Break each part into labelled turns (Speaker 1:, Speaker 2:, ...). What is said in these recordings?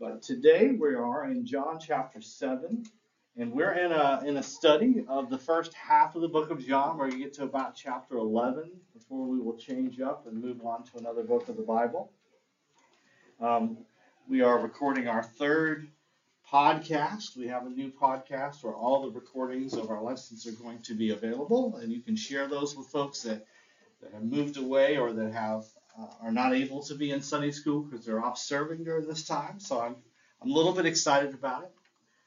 Speaker 1: But today we are in John chapter 7, and we're in a, in a study of the first half of the book of John, where you get to about chapter 11 before we will change up and move on to another book of the Bible. Um, we are recording our third podcast. We have a new podcast where all the recordings of our lessons are going to be available, and you can share those with folks that, that have moved away or that have uh, are not able to be in Sunday school because they're off serving during this time. So I'm I'm a little bit excited about it.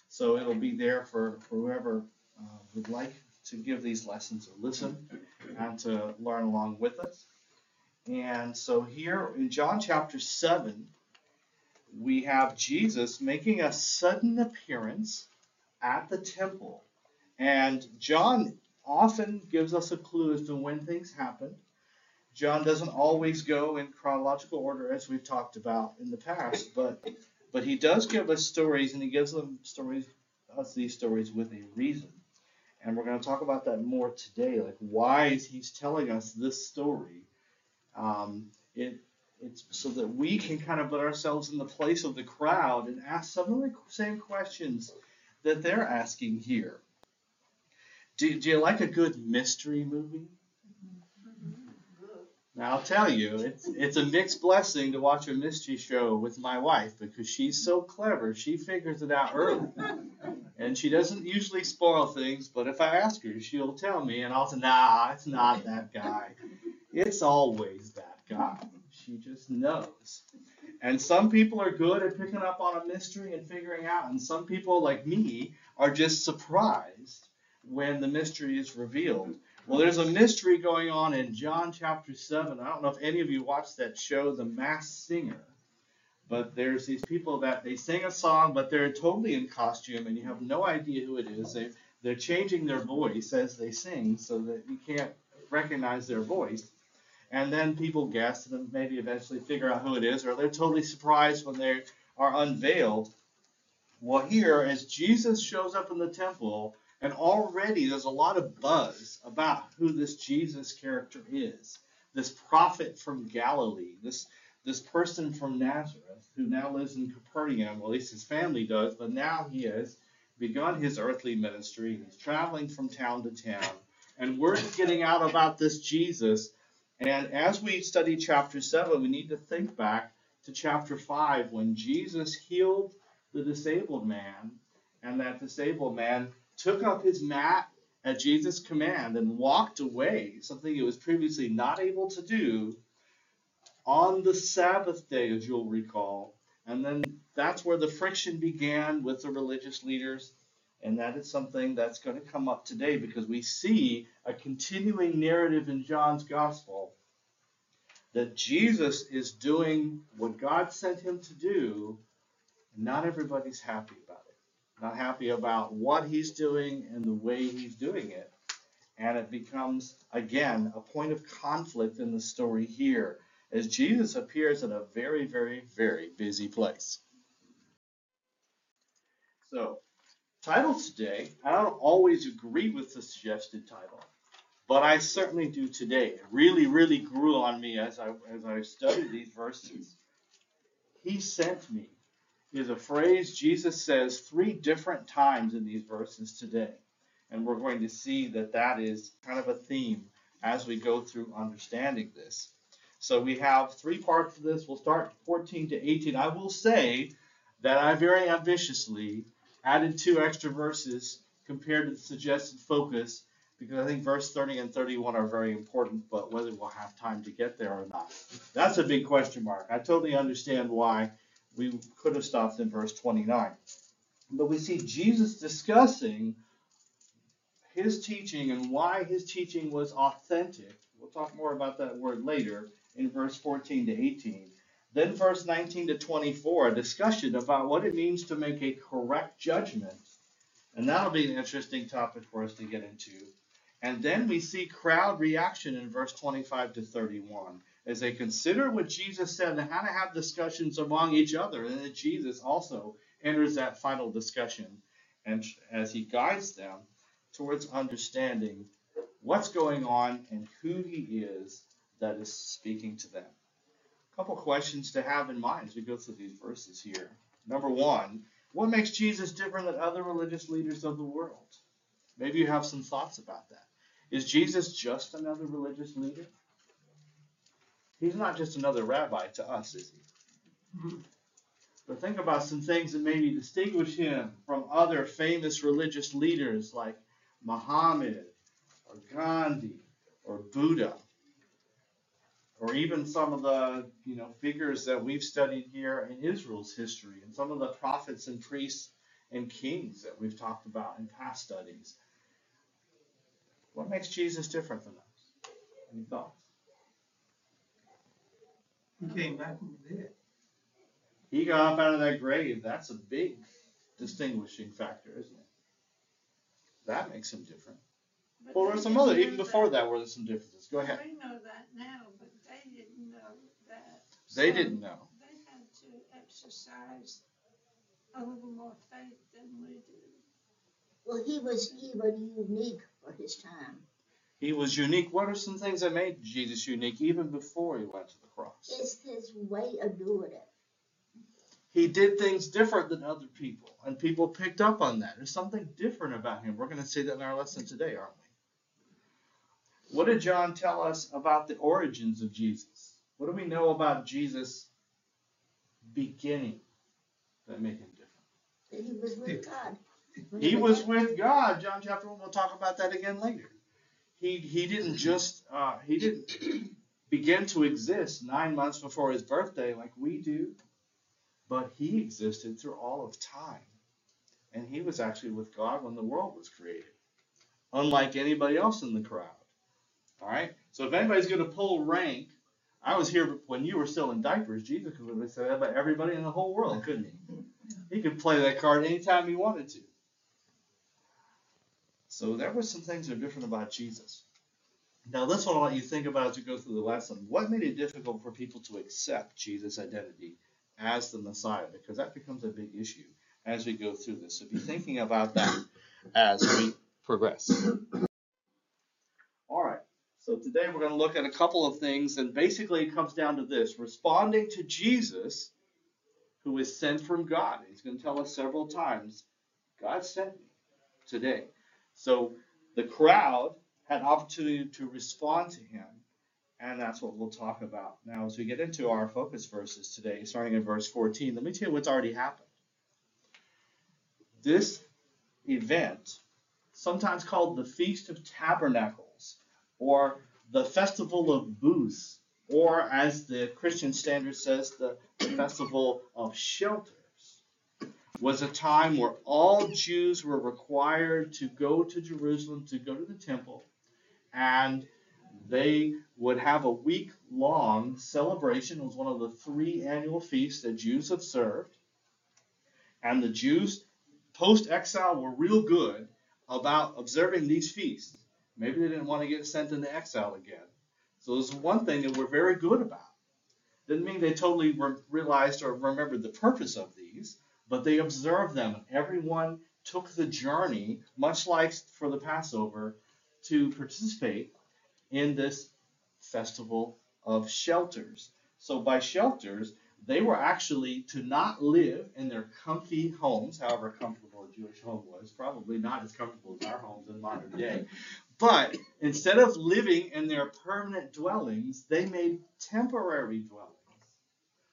Speaker 1: So it'll be there for, for whoever uh, would like to give these lessons a listen and to learn along with us. And so here in John chapter 7, we have Jesus making a sudden appearance at the temple. And John often gives us a clue as to when things happen. John doesn't always go in chronological order as we've talked about in the past, but but he does give us stories, and he gives them stories us these stories with a reason. And we're going to talk about that more today. Like why is he telling us this story? Um, it it's so that we can kind of put ourselves in the place of the crowd and ask some of the same questions that they're asking here. Do, do you like a good mystery movie? Now I'll tell you, it's it's a mixed blessing to watch a mystery show with my wife because she's so clever. She figures it out early, and she doesn't usually spoil things. But if I ask her, she'll tell me, and I'll say, Nah, it's not that guy. It's always that guy. She just knows. And some people are good at picking up on a mystery and figuring out, and some people like me are just surprised when the mystery is revealed. Well, there's a mystery going on in John chapter 7. I don't know if any of you watched that show, The Masked Singer. But there's these people that they sing a song, but they're totally in costume, and you have no idea who it is. They, they're changing their voice as they sing so that you can't recognize their voice. And then people guess and maybe eventually figure out who it is, or they're totally surprised when they are unveiled. Well, here, as Jesus shows up in the temple, and already there's a lot of buzz about who this Jesus character is. This prophet from Galilee, this this person from Nazareth who now lives in Capernaum, at least his family does, but now he has begun his earthly ministry. He's traveling from town to town, and word is getting out about this Jesus. And as we study chapter 7, we need to think back to chapter 5 when Jesus healed the disabled man, and that disabled man took up his mat at Jesus' command and walked away, something he was previously not able to do, on the Sabbath day, as you'll recall. And then that's where the friction began with the religious leaders. And that is something that's going to come up today because we see a continuing narrative in John's gospel that Jesus is doing what God sent him to do, and not everybody's happy about it not happy about what he's doing and the way he's doing it. And it becomes, again, a point of conflict in the story here as Jesus appears in a very, very, very busy place. So, title today, I don't always agree with the suggested title, but I certainly do today. It really, really grew on me as I, as I studied these verses. He sent me is a phrase Jesus says three different times in these verses today. And we're going to see that that is kind of a theme as we go through understanding this. So we have three parts of this. We'll start 14 to 18. I will say that I very ambitiously added two extra verses compared to the suggested focus because I think verse 30 and 31 are very important, but whether we'll have time to get there or not, that's a big question mark. I totally understand why we could have stopped in verse 29. But we see Jesus discussing his teaching and why his teaching was authentic. We'll talk more about that word later in verse 14 to 18. Then, verse 19 to 24, a discussion about what it means to make a correct judgment. And that'll be an interesting topic for us to get into. And then we see crowd reaction in verse 25 to 31 as they consider what Jesus said and how to have discussions among each other. And then Jesus also enters that final discussion and as he guides them towards understanding what's going on and who he is that is speaking to them. A couple questions to have in mind as we go through these verses here. Number one, what makes Jesus different than other religious leaders of the world? Maybe you have some thoughts about that. Is Jesus just another religious leader? He's not just another rabbi to us, is he? But think about some things that maybe distinguish him from other famous religious leaders like Muhammad or Gandhi or Buddha or even some of the you know figures that we've studied here in Israel's history and some of the prophets and priests and kings that we've talked about in past studies. What makes Jesus different than us? Any thoughts?
Speaker 2: He came back from the dead.
Speaker 1: He got up out of that grave. That's a big distinguishing factor, isn't it? That makes him different.
Speaker 3: But
Speaker 1: Well,
Speaker 3: they
Speaker 1: there's some other, even
Speaker 3: know
Speaker 1: before that, were there some differences? Go ahead.
Speaker 3: We know that now, but they didn't know that.
Speaker 1: They
Speaker 3: So
Speaker 1: didn't know.
Speaker 3: They had to exercise a little more faith than we do.
Speaker 4: Well, he was even unique for his time.
Speaker 1: He was unique. What are some things that made Jesus unique even before he went to the cross?
Speaker 4: It's his way of doing it.
Speaker 1: He did things different than other people, and people picked up on that. There's something different about him. We're going to see that in our lesson today, aren't we? What did John tell us about the origins of Jesus? What do we know about Jesus' beginning that made him different?
Speaker 4: That he was with God.
Speaker 1: He was with God. John chapter one. We'll talk about that again later. He he didn't just uh, he didn't begin to exist nine months before his birthday like we do, but he existed through all of time, and he was actually with God when the world was created, unlike anybody else in the crowd. All right. So if anybody's going to pull rank, I was here when you were still in diapers. Jesus could have said that about everybody in the whole world, couldn't he? He could play that card anytime he wanted to. So there were some things that are different about Jesus. Now, this one I'll let you think about as we go through the lesson. What made it difficult for people to accept Jesus' identity as the Messiah? Because that becomes a big issue as we go through this. So be thinking about that as we progress. All right. So today we're going to look at a couple of things, and basically it comes down to this responding to Jesus, who is sent from God. He's going to tell us several times God sent me today. So the crowd had opportunity to respond to him, and that's what we'll talk about now as we get into our focus verses today, starting in verse 14. Let me tell you what's already happened. This event, sometimes called the Feast of Tabernacles, or the Festival of Booths, or as the Christian Standard says, the Festival of Shelters was a time where all Jews were required to go to Jerusalem to go to the temple, and they would have a week long celebration. It was one of the three annual feasts that Jews observed. And the Jews, post exile, were real good about observing these feasts. Maybe they didn't want to get sent into exile again. So there's one thing that we're very good about. Didn't mean they totally re- realized or remembered the purpose of these, but they observed them. Everyone took the journey, much like for the Passover, to participate in this festival of shelters. So by shelters, they were actually to not live in their comfy homes, however comfortable a Jewish home was, probably not as comfortable as our homes in modern day. But instead of living in their permanent dwellings, they made temporary dwellings.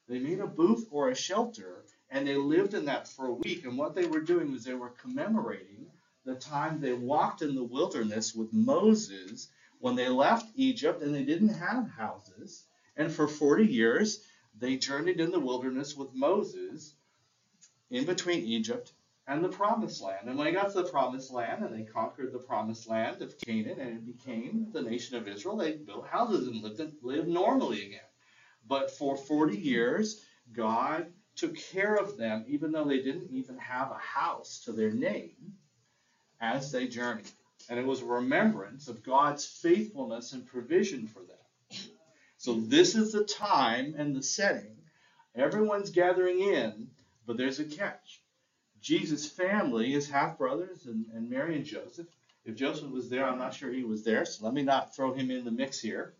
Speaker 1: They made a booth or a shelter and they lived in that for a week. And what they were doing was they were commemorating the time they walked in the wilderness with Moses when they left Egypt and they didn't have houses. And for 40 years, they journeyed in the wilderness with Moses in between Egypt and the promised land. And when they got to the promised land and they conquered the promised land of Canaan and it became the nation of Israel, they built houses and lived, lived normally again. But for 40 years, God took care of them, even though they didn't even have a house to their name, as they journeyed. And it was a remembrance of God's faithfulness and provision for them. So this is the time and the setting. Everyone's gathering in, but there's a catch. Jesus' family, his half brothers, and, and Mary and Joseph. If Joseph was there, I'm not sure he was there, so let me not throw him in the mix here.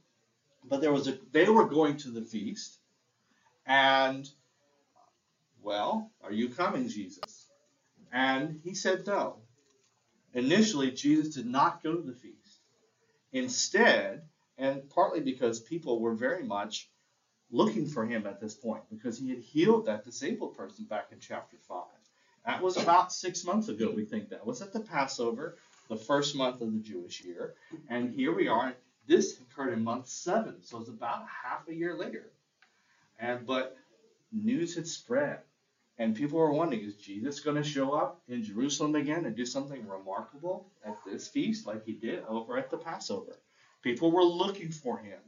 Speaker 1: But there was a they were going to the feast, and well, Are you coming, Jesus? And he said no. Initially, Jesus did not go to the feast. Instead, and partly because people were very much looking for him at this point, because he had healed that disabled person back in chapter 5. That was about six months ago, we think that was at the Passover, the first month of the Jewish year. And here we are. This occurred in month seven, so it's about half a year later. And but news had spread, and people were wondering, is Jesus going to show up in Jerusalem again and do something remarkable at this feast like he did over at the Passover? People were looking for him.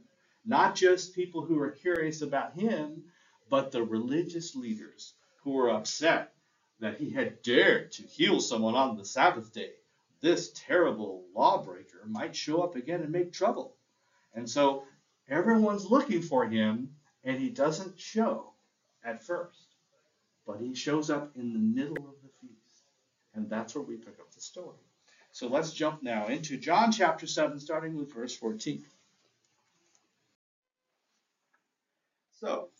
Speaker 1: Not just people who were curious about him, but the religious leaders who were upset that he had dared to heal someone on the Sabbath day. This terrible lawbreaker might show up again and make trouble. And so everyone's looking for him, and he doesn't show at first, but he shows up in the middle of the feast. And that's where we pick up the story. So let's jump now into John chapter 7, starting with verse 14. So,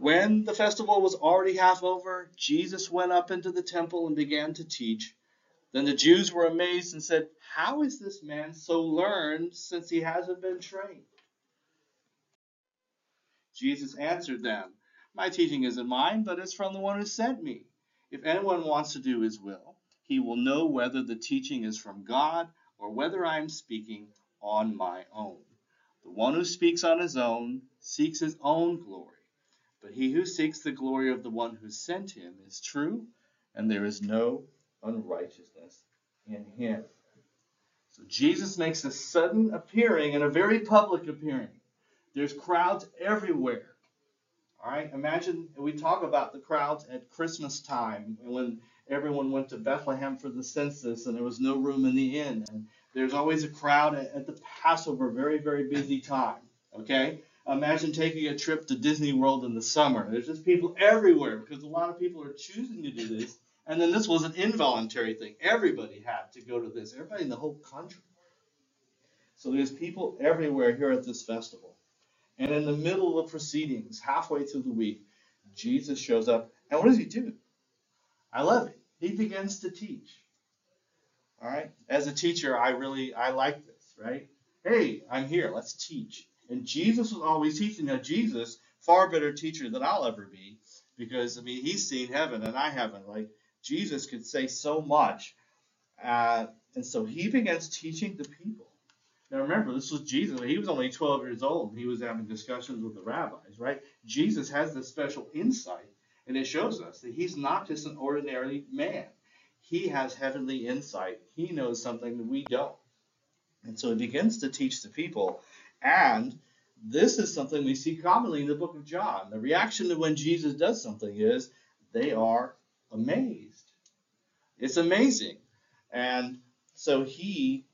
Speaker 1: when the festival was already half over, Jesus went up into the temple and began to teach. Then the Jews were amazed and said, How is this man so learned since he hasn't been trained? Jesus answered them, My teaching isn't mine, but it's from the one who sent me. If anyone wants to do his will, he will know whether the teaching is from God or whether I am speaking on my own. The one who speaks on his own seeks his own glory, but he who seeks the glory of the one who sent him is true, and there is no unrighteousness in him. So Jesus makes a sudden appearing and a very public appearing. There's crowds everywhere. All right, imagine we talk about the crowds at Christmas time when everyone went to Bethlehem for the census and there was no room in the inn. And there's always a crowd at, the Passover, very, very busy time. Okay? Imagine taking a trip to Disney World in the summer. There's just people everywhere because a lot of people are choosing to do this. And then this was an involuntary thing. Everybody had to go to this, everybody in the whole country. So there's people everywhere here at this festival. And in the middle of proceedings, halfway through the week, Jesus shows up. And what does he do? I love it. He begins to teach. All right. As a teacher, I really I like this, right? Hey, I'm here. Let's teach. And Jesus was always teaching. Now Jesus, far better teacher than I'll ever be, because I mean he's seen heaven and I haven't. Like Jesus could say so much, uh, and so he begins teaching the people. Now remember, this was Jesus. He was only 12 years old. He was having discussions with the rabbis, right? Jesus has this special insight, and it shows us that he's not just an ordinary man. He has heavenly insight. He knows something that we don't. And so he begins to teach the people. And this is something we see commonly in the book of John. The reaction to when Jesus does something is they are amazed. It's amazing. And so he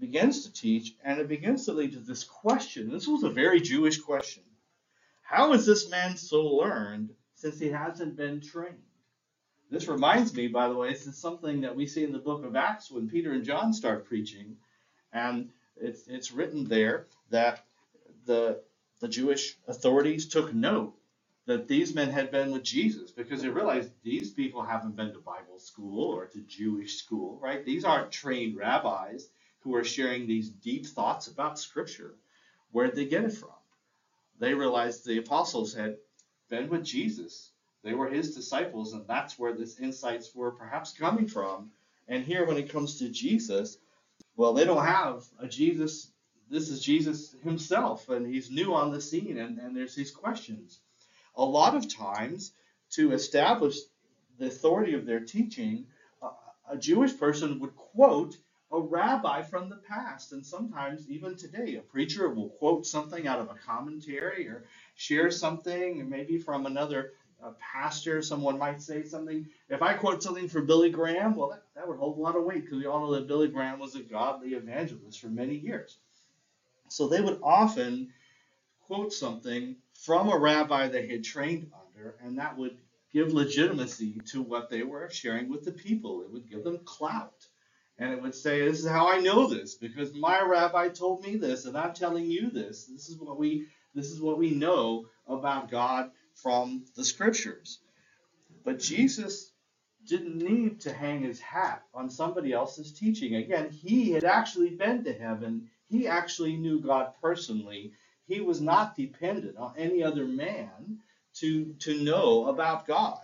Speaker 1: begins to teach, and it begins to lead to this question. This was a very Jewish question. How is this man so learned since he hasn't been trained? This reminds me, by the way, this is something that we see in the book of Acts when Peter and John start preaching, and it's, it's written there that the, the Jewish authorities took note that these men had been with Jesus because they realized these people haven't been to Bible school or to Jewish school, right? These aren't trained rabbis who are sharing these deep thoughts about Scripture. Where'd they get it from? They realized the apostles had been with Jesus they were his disciples, and that's where these insights were perhaps coming from. And here, when it comes to Jesus, well, they don't have a Jesus. This is Jesus himself, and he's new on the scene, and, and there's these questions. A lot of times, to establish the authority of their teaching, a, a Jewish person would quote a rabbi from the past, and sometimes even today, a preacher will quote something out of a commentary or share something, maybe from another pastor, someone might say something. If I quote something from Billy Graham, well, that, that would hold a lot of weight because we all know that Billy Graham was a godly evangelist for many years. So they would often quote something from a rabbi they had trained under, and that would give legitimacy to what they were sharing with the people. It would give them clout. And it would say, This is how I know this, because my rabbi told me this, and I'm telling you this. This is what we this is what we know about God from the scriptures. But Jesus didn't need to hang his hat on somebody else's teaching. Again, he had actually been to heaven. He actually knew God personally. He was not dependent on any other man to, to know about God.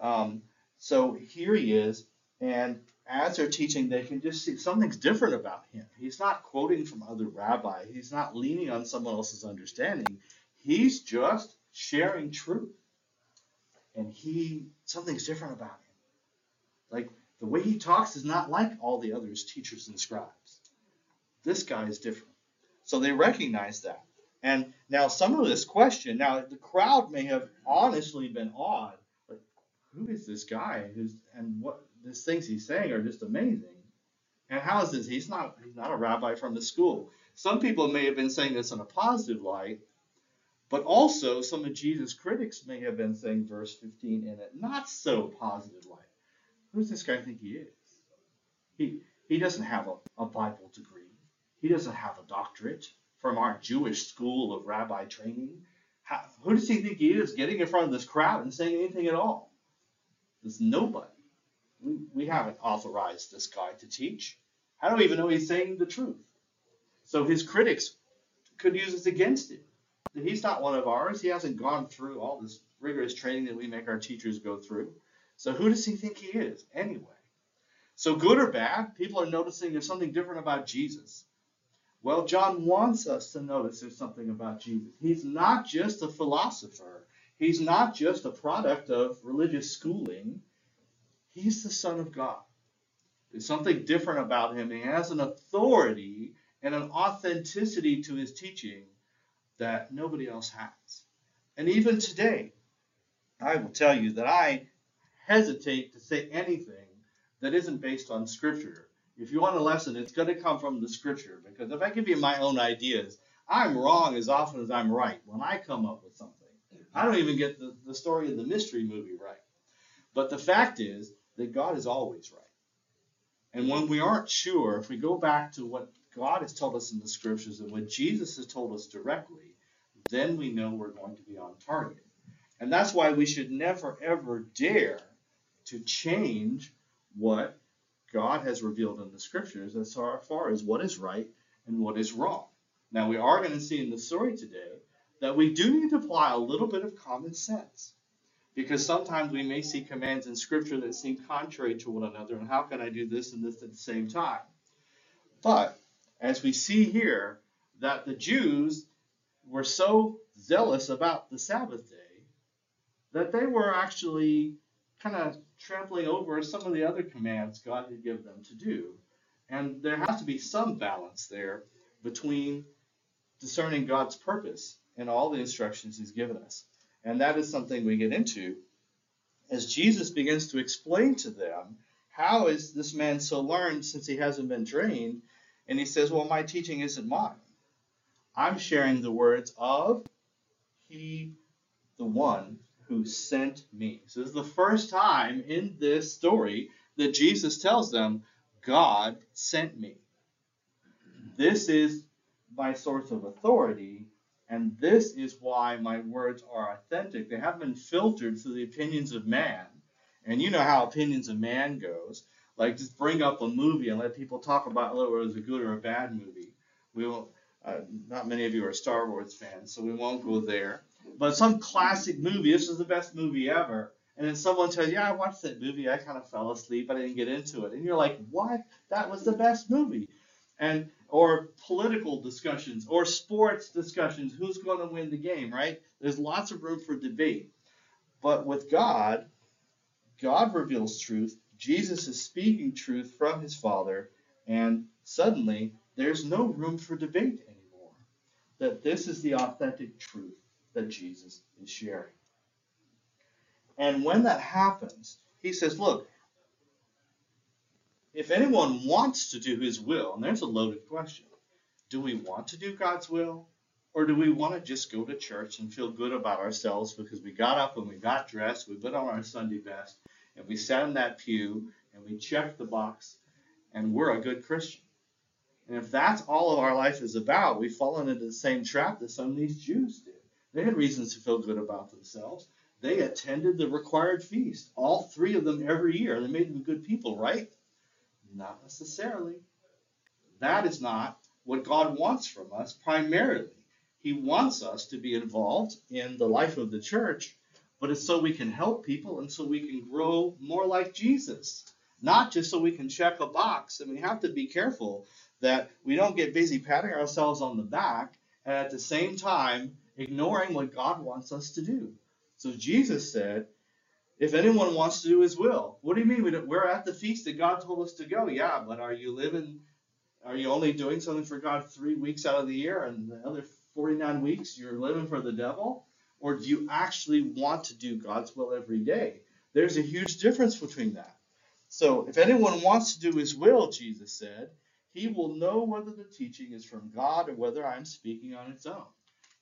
Speaker 1: Um, so here he is, and as they're teaching, they can just see something's different about him. He's not quoting from other rabbis. He's not leaning on someone else's understanding. He's just sharing truth. And he something's different about him. Like the way he talks is not like all the others, teachers and scribes. This guy is different. So they recognize that. And now some of this question, now the crowd may have honestly been awed. Like, who is this guy? Who's and what these things he's saying are just amazing. And how is this? He's not he's not a rabbi from the school. Some people may have been saying this in a positive light, but also some of Jesus' critics may have been saying verse 15 in a not so positive light. Who does this guy think he is? He he doesn't have a, a Bible degree. He doesn't have a doctorate from our Jewish school of rabbi training. How, who does he think he is getting in front of this crowd and saying anything at all? There's nobody. We, haven't authorized this guy to teach. How do we even know he's saying the truth? So his critics could use this against him. He's not one of ours. He hasn't gone through all this rigorous training that we make our teachers go through. So who does he think he is anyway? So good or bad, people are noticing there's something different about Jesus. Well, John wants us to notice there's something about Jesus. He's not just a philosopher. He's not just a product of religious schooling. He's the Son of God. There's something different about him. He has an authority and an authenticity to his teaching that nobody else has. And even today, I will tell you that I hesitate to say anything that isn't based on Scripture if you want a lesson, it's going to come from the scripture. Because if I give you my own ideas, I'm wrong as often as I'm right when I come up with something. I don't even get the, the story of the mystery movie right. But the fact is that God is always right. And when we aren't sure, if we go back to what God has told us in the scriptures and what Jesus has told us directly, then we know we're going to be on target. And that's why we should never, ever dare to change what God has revealed in the scriptures as far as what is right and what is wrong. Now, we are going to see in the story today that we do need to apply a little bit of common sense because sometimes we may see commands in scripture that seem contrary to one another and how can I do this and this at the same time? But as we see here that the Jews were so zealous about the Sabbath day that they were actually kind of trampling over some of the other commands God had given them to do. And there has to be some balance there between discerning God's purpose and all the instructions He's given us. And that is something we get into as Jesus begins to explain to them how is this man so learned since he hasn't been trained? And he says, Well, my teaching isn't mine. I'm sharing the words of He, the one who sent me. So this is the first time in this story that Jesus tells them, God sent me. This is my source of authority, and this is why my words are authentic. They haven't been filtered through the opinions of man. And you know how opinions of man goes. Like just bring up a movie and let people talk about whether it was a good or a bad movie. We won't. Uh, not many of you are Star Wars fans, so we won't go there but some classic movie. This is the best movie ever. And then someone you, yeah, I watched that movie. I kind of fell asleep. But I didn't get into it. And you're like, what? That was the best movie. And or political discussions or sports discussions. Who's going to win the game, right? There's lots of room for debate. But with God, God reveals truth. Jesus is speaking truth from his Father. And suddenly, there's no room for debate anymore. That this is the authentic truth that Jesus is sharing. And when that happens, he says, Look, if anyone wants to do his will, and there's a loaded question do we want to do God's will? Or do we want to just go to church and feel good about ourselves because we got up and we got dressed, we put on our Sunday best, and we sat in that pew and we checked the box and we're a good Christian? And if that's all of our life is about, we've fallen into the same trap that some of these Jews did. They had reasons to feel good about themselves. they attended the required feast, all three of them every year. They made them good people, right? Not necessarily. That is not what God wants from us primarily. He wants us to be involved in the life of the church, but it's so we can help people and so we can grow more like Jesus, not just so we can check a box. And we have to be careful that we don't get busy patting ourselves on the back and at the same time ignoring what God wants us to do. So Jesus said, if anyone wants to do his will, what do you mean? We're at the feast that God told us to go. Yeah, but are you living, are you only doing something for God three weeks out of the year and the other 49 weeks you're living for the devil? Or do you actually want to do God's will every day? There's a huge difference between that. So if anyone wants to do his will, Jesus said, he will know whether the teaching is from God or whether I'm speaking on its own.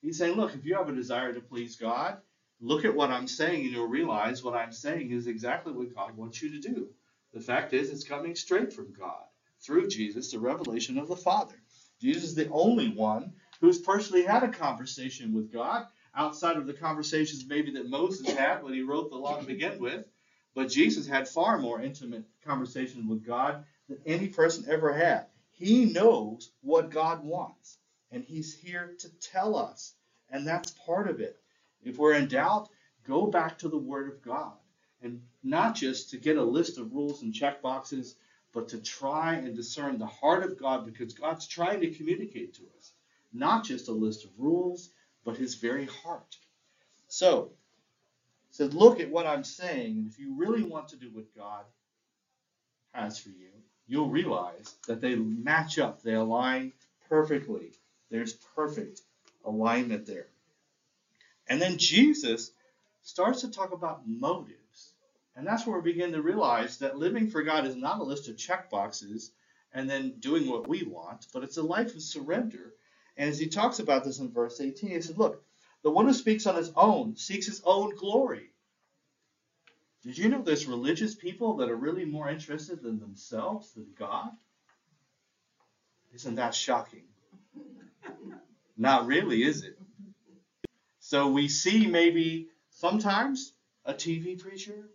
Speaker 1: He's saying, look, if you have a desire to please God, look at what I'm saying and you'll realize what I'm saying is exactly what God wants you to do. The fact is, it's coming straight from God through Jesus, the revelation of the Father. Jesus is the only one who's personally had a conversation with God outside of the conversations maybe that Moses had when he wrote the law to begin with. But Jesus had far more intimate conversations with God than any person ever had. He knows what God wants, and He's here to tell us, and that's part of it. If we're in doubt, go back to the Word of God, and not just to get a list of rules and check boxes, but to try and discern the heart of God because God's trying to communicate to us. Not just a list of rules, but His very heart. So, said, look at what I'm saying, and if you really want to do what God has for you, you'll realize that they match up, they align perfectly. There's perfect alignment there. And then Jesus starts to talk about motives. And that's where we begin to realize that living for God is not a list of check boxes and then doing what we want, but it's a life of surrender. And as he talks about this in verse 18, he said, Look, the one who speaks on his own seeks his own glory. Did you know there's religious people that are really more interested in themselves than God? Isn't that shocking? Not really, is it? So we see maybe sometimes a TV preacher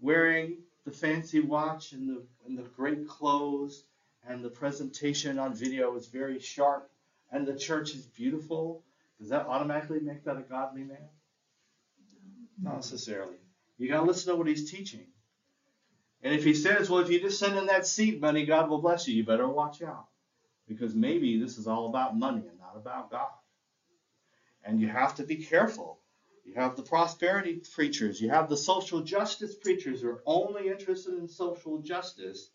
Speaker 1: wearing the fancy watch and the, and the great clothes, and the presentation on video is very sharp, and the church is beautiful. Does that automatically make that a godly man? Not necessarily. You got to listen to what he's teaching. And if he says, well, if you just send in that seed money, God will bless you, you better watch out. Because maybe this is all about money and not about God. And you have to be careful. You have the prosperity preachers, you have the social justice preachers who are only interested in social justice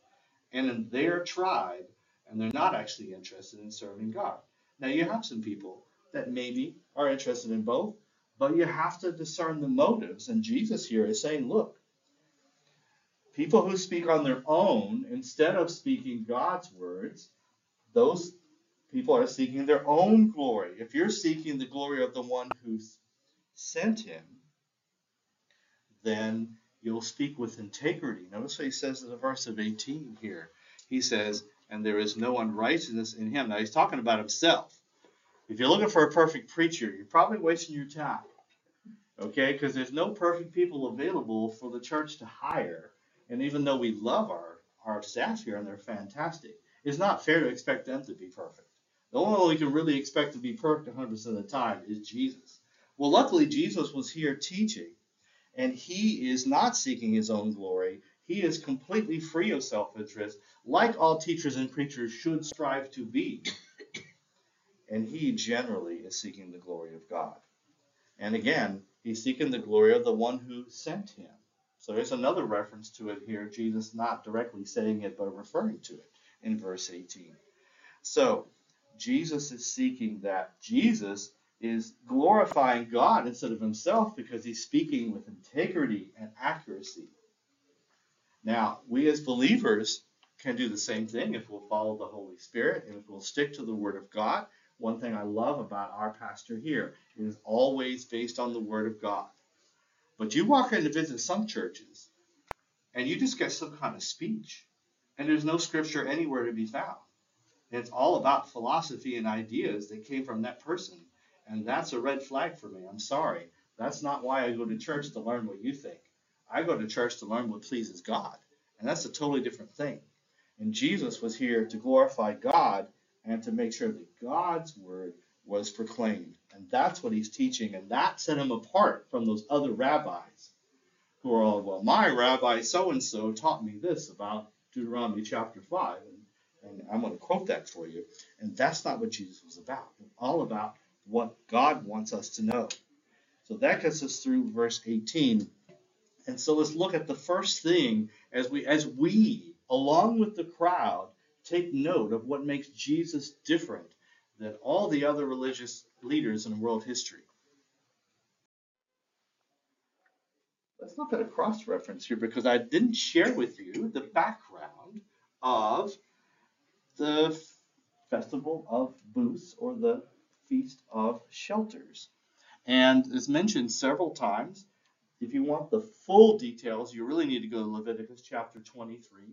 Speaker 1: and in their tribe, and they're not actually interested in serving God. Now, you have some people that maybe are interested in both, but you have to discern the motives. And Jesus here is saying, look, people who speak on their own instead of speaking God's words, those people are seeking their own glory. If you're seeking the glory of the one who sent him, then you'll speak with integrity. Notice what he says in the verse of 18 here. He says, and there is no unrighteousness in him. Now he's talking about himself. If you're looking for a perfect preacher, you're probably wasting your time. Okay? Because there's no perfect people available for the church to hire. And even though we love our, our staff here and they're fantastic, it's not fair to expect them to be perfect. The only one we can really expect to be perfect 100% of the time is Jesus. Well, luckily, Jesus was here teaching, and he is not seeking his own glory. He is completely free of self interest, like all teachers and preachers should strive to be and he generally is seeking the glory of God. And again, he's seeking the glory of the one who sent him. So there's another reference to it here, Jesus not directly saying it, but referring to it in verse 18. So Jesus is seeking that. Jesus is glorifying God instead of himself because he's speaking with integrity and accuracy. Now, we as believers can do the same thing if we'll follow the Holy Spirit and if we'll stick to the Word of God one thing I love about our pastor here is always based on the Word of God. But you walk in to visit some churches, and you just get some kind of speech, and there's no scripture anywhere to be found. It's all about philosophy and ideas that came from that person, and that's a red flag for me. I'm sorry. That's not why I go to church to learn what you think. I go to church to learn what pleases God. And that's a totally different thing. And Jesus was here to glorify God and to make sure that God's word was proclaimed. And that's what he's teaching. And that set him apart from those other rabbis who are all, well, my rabbi so and so taught me this about Deuteronomy chapter 5. And, and I'm going to quote that for you. And that's not what Jesus was about. It's all about what God wants us to know. So that gets us through verse 18. And so let's look at the first thing as we as we along with the crowd take note of what makes Jesus different than all the other religious leaders in world history. Let's look at a cross reference here because I didn't share with you the background of the festival of booths or the feast of shelters. And it's mentioned several times. If you want the full details, you really need to go to Leviticus chapter 23.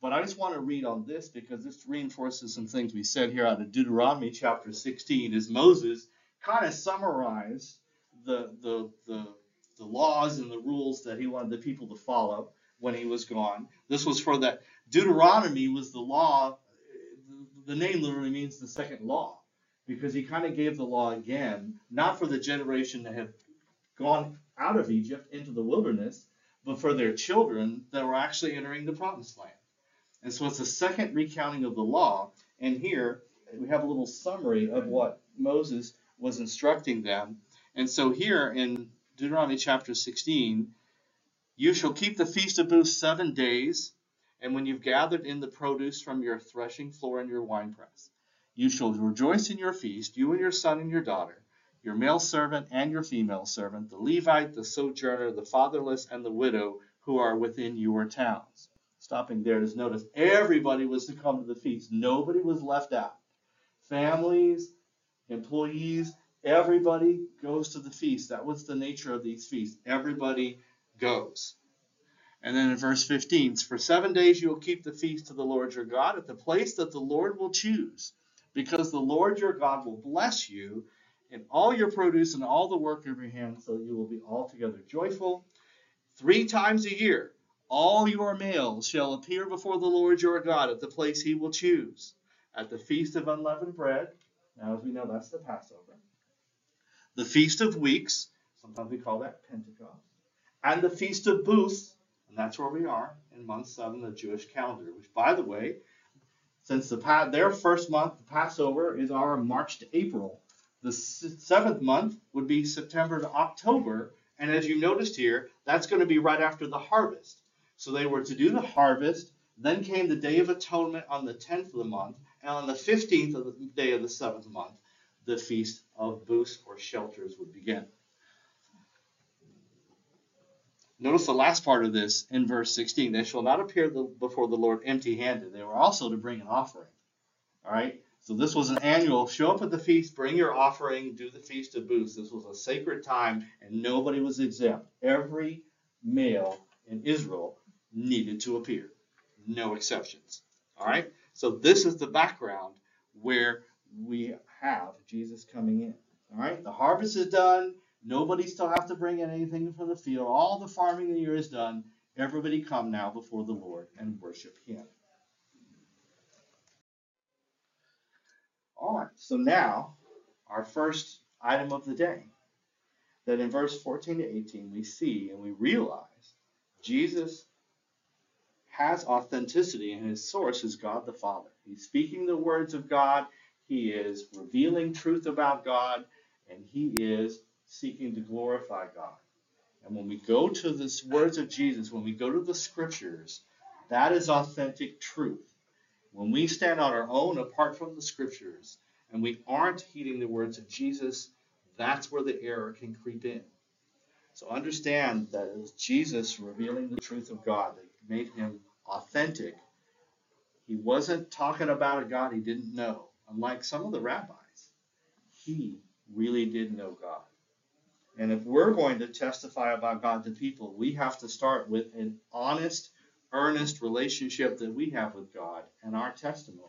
Speaker 1: But I just want to read on this because this reinforces some things we said here out of Deuteronomy chapter 16 as Moses kind of summarized the, the, the, the laws and the rules that he wanted the people to follow when he was gone. This was for that Deuteronomy was the law, the name literally means the second law because he kind of gave the law again, not for the generation that had gone out of Egypt into the wilderness, but for their children that were actually entering the promised land. And so it's a second recounting of the law. And here we have a little summary of what Moses was instructing them. And so here in Deuteronomy chapter 16, you shall keep the feast of booths seven days, and when you've gathered in the produce from your threshing floor and your winepress, you shall rejoice in your feast, you and your son and your daughter, your male servant and your female servant, the Levite, the sojourner, the fatherless, and the widow who are within your towns stopping there, just notice everybody was to come to the feast. Nobody was left out. Families, employees, everybody goes to the feast. That was the nature of these feasts. Everybody goes. And then in verse 15, for seven days you will keep the feast to the Lord your God at the place that the Lord will choose, because the Lord your God will bless you in all your produce and all the work of your hands, so that you will be altogether joyful. Three times a year all your males shall appear before the Lord your God at the place he will choose, at the feast of unleavened bread. Now, as we know, that's the Passover. The feast of weeks, sometimes we call that Pentecost, and the feast of booths, and that's where we are in month seven of the Jewish calendar. Which, by the way, since the their first month, the Passover, is our March to April. The seventh month would be September to October, and as you noticed here, that's going to be right after the harvest. So they were to do the harvest. Then came the Day of Atonement on the 10th of the month. And on the 15th of the day of the seventh month, the Feast of Booths or Shelters would begin. Notice the last part of this in verse 16. They shall not appear before the Lord empty handed. They were also to bring an offering. All right? So this was an annual show up at the feast, bring your offering, do the Feast of Booths. This was a sacred time, and nobody was exempt. Every male in Israel needed to appear. No exceptions. All right? So this is the background where we have Jesus coming in. All right? The harvest is done. Nobody still has to bring in anything from the field. All the farming of the year is done. Everybody come now before the Lord and worship him. All right. So now, our first item of the day. That in verse 14 to 18, we see and we realize Jesus has authenticity and his source is God the Father. He's speaking the words of God, he is revealing truth about God, and he is seeking to glorify God. And when we go to the words of Jesus, when we go to the scriptures, that is authentic truth. When we stand on our own apart from the scriptures and we aren't heeding the words of Jesus, that's where the error can creep in. So understand that it was Jesus revealing the truth of God that made him authentic. He wasn't talking about a God he didn't know, unlike some of the rabbis. He really did know God. And if we're going to testify about God to people, we have to start with an honest, earnest relationship that we have with God and our testimony.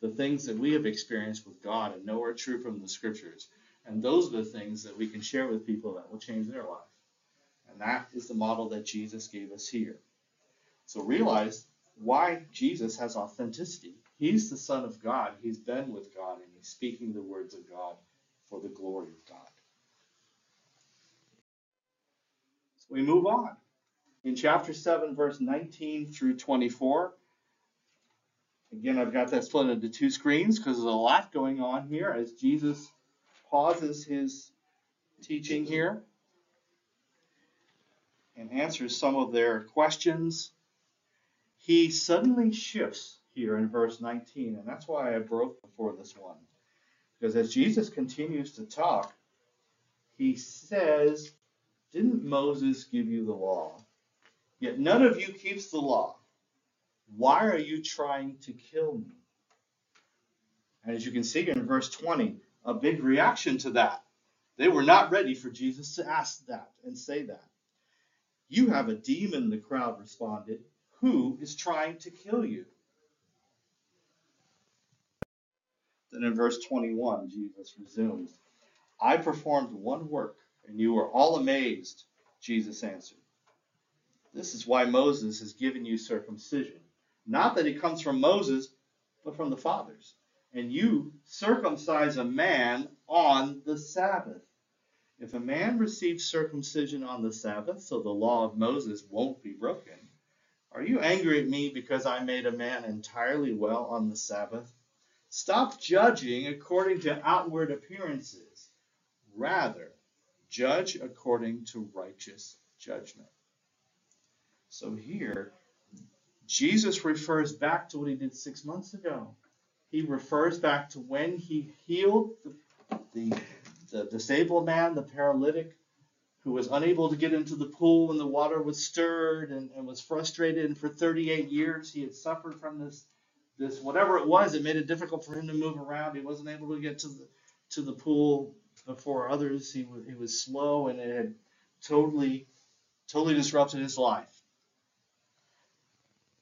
Speaker 1: The things that we have experienced with God and know are true from the scriptures. And those are the things that we can share with people that will change their life. And that is the model that Jesus gave us here. So realize why Jesus has authenticity. He's the Son of God. He's been with God and he's speaking the words of God for the glory of God. So we move on. In chapter 7, verse 19 through 24, again, I've got that split into two screens because there's a lot going on here as Jesus pauses his teaching here and answers some of their questions. He suddenly shifts here in verse 19, and that's why I broke before this one. Because as Jesus continues to talk, he says, Didn't Moses give you the law? Yet none of you keeps the law. Why are you trying to kill me? And as you can see in verse 20, a big reaction to that. They were not ready for Jesus to ask that and say that. You have a demon, the crowd responded. Who is trying to kill you? Then in verse 21, Jesus resumes I performed one work, and you were all amazed, Jesus answered. This is why Moses has given you circumcision. Not that it comes from Moses, but from the fathers. And you circumcise a man on the Sabbath. If a man receives circumcision on the Sabbath, so the law of Moses won't be broken, are you angry at me because I made a man entirely well on the Sabbath? Stop judging according to outward appearances. Rather, judge according to righteous judgment. So here, Jesus refers back to what he did six months ago. He refers back to when he healed the, the, the disabled man, the paralytic, who was unable to get into the pool when the water was stirred and, and was frustrated. And for 38 years, he had suffered from this, this whatever it was. It made it difficult for him to move around. He wasn't able to get to the to the pool before others. He was he was slow, and it had totally totally disrupted his life.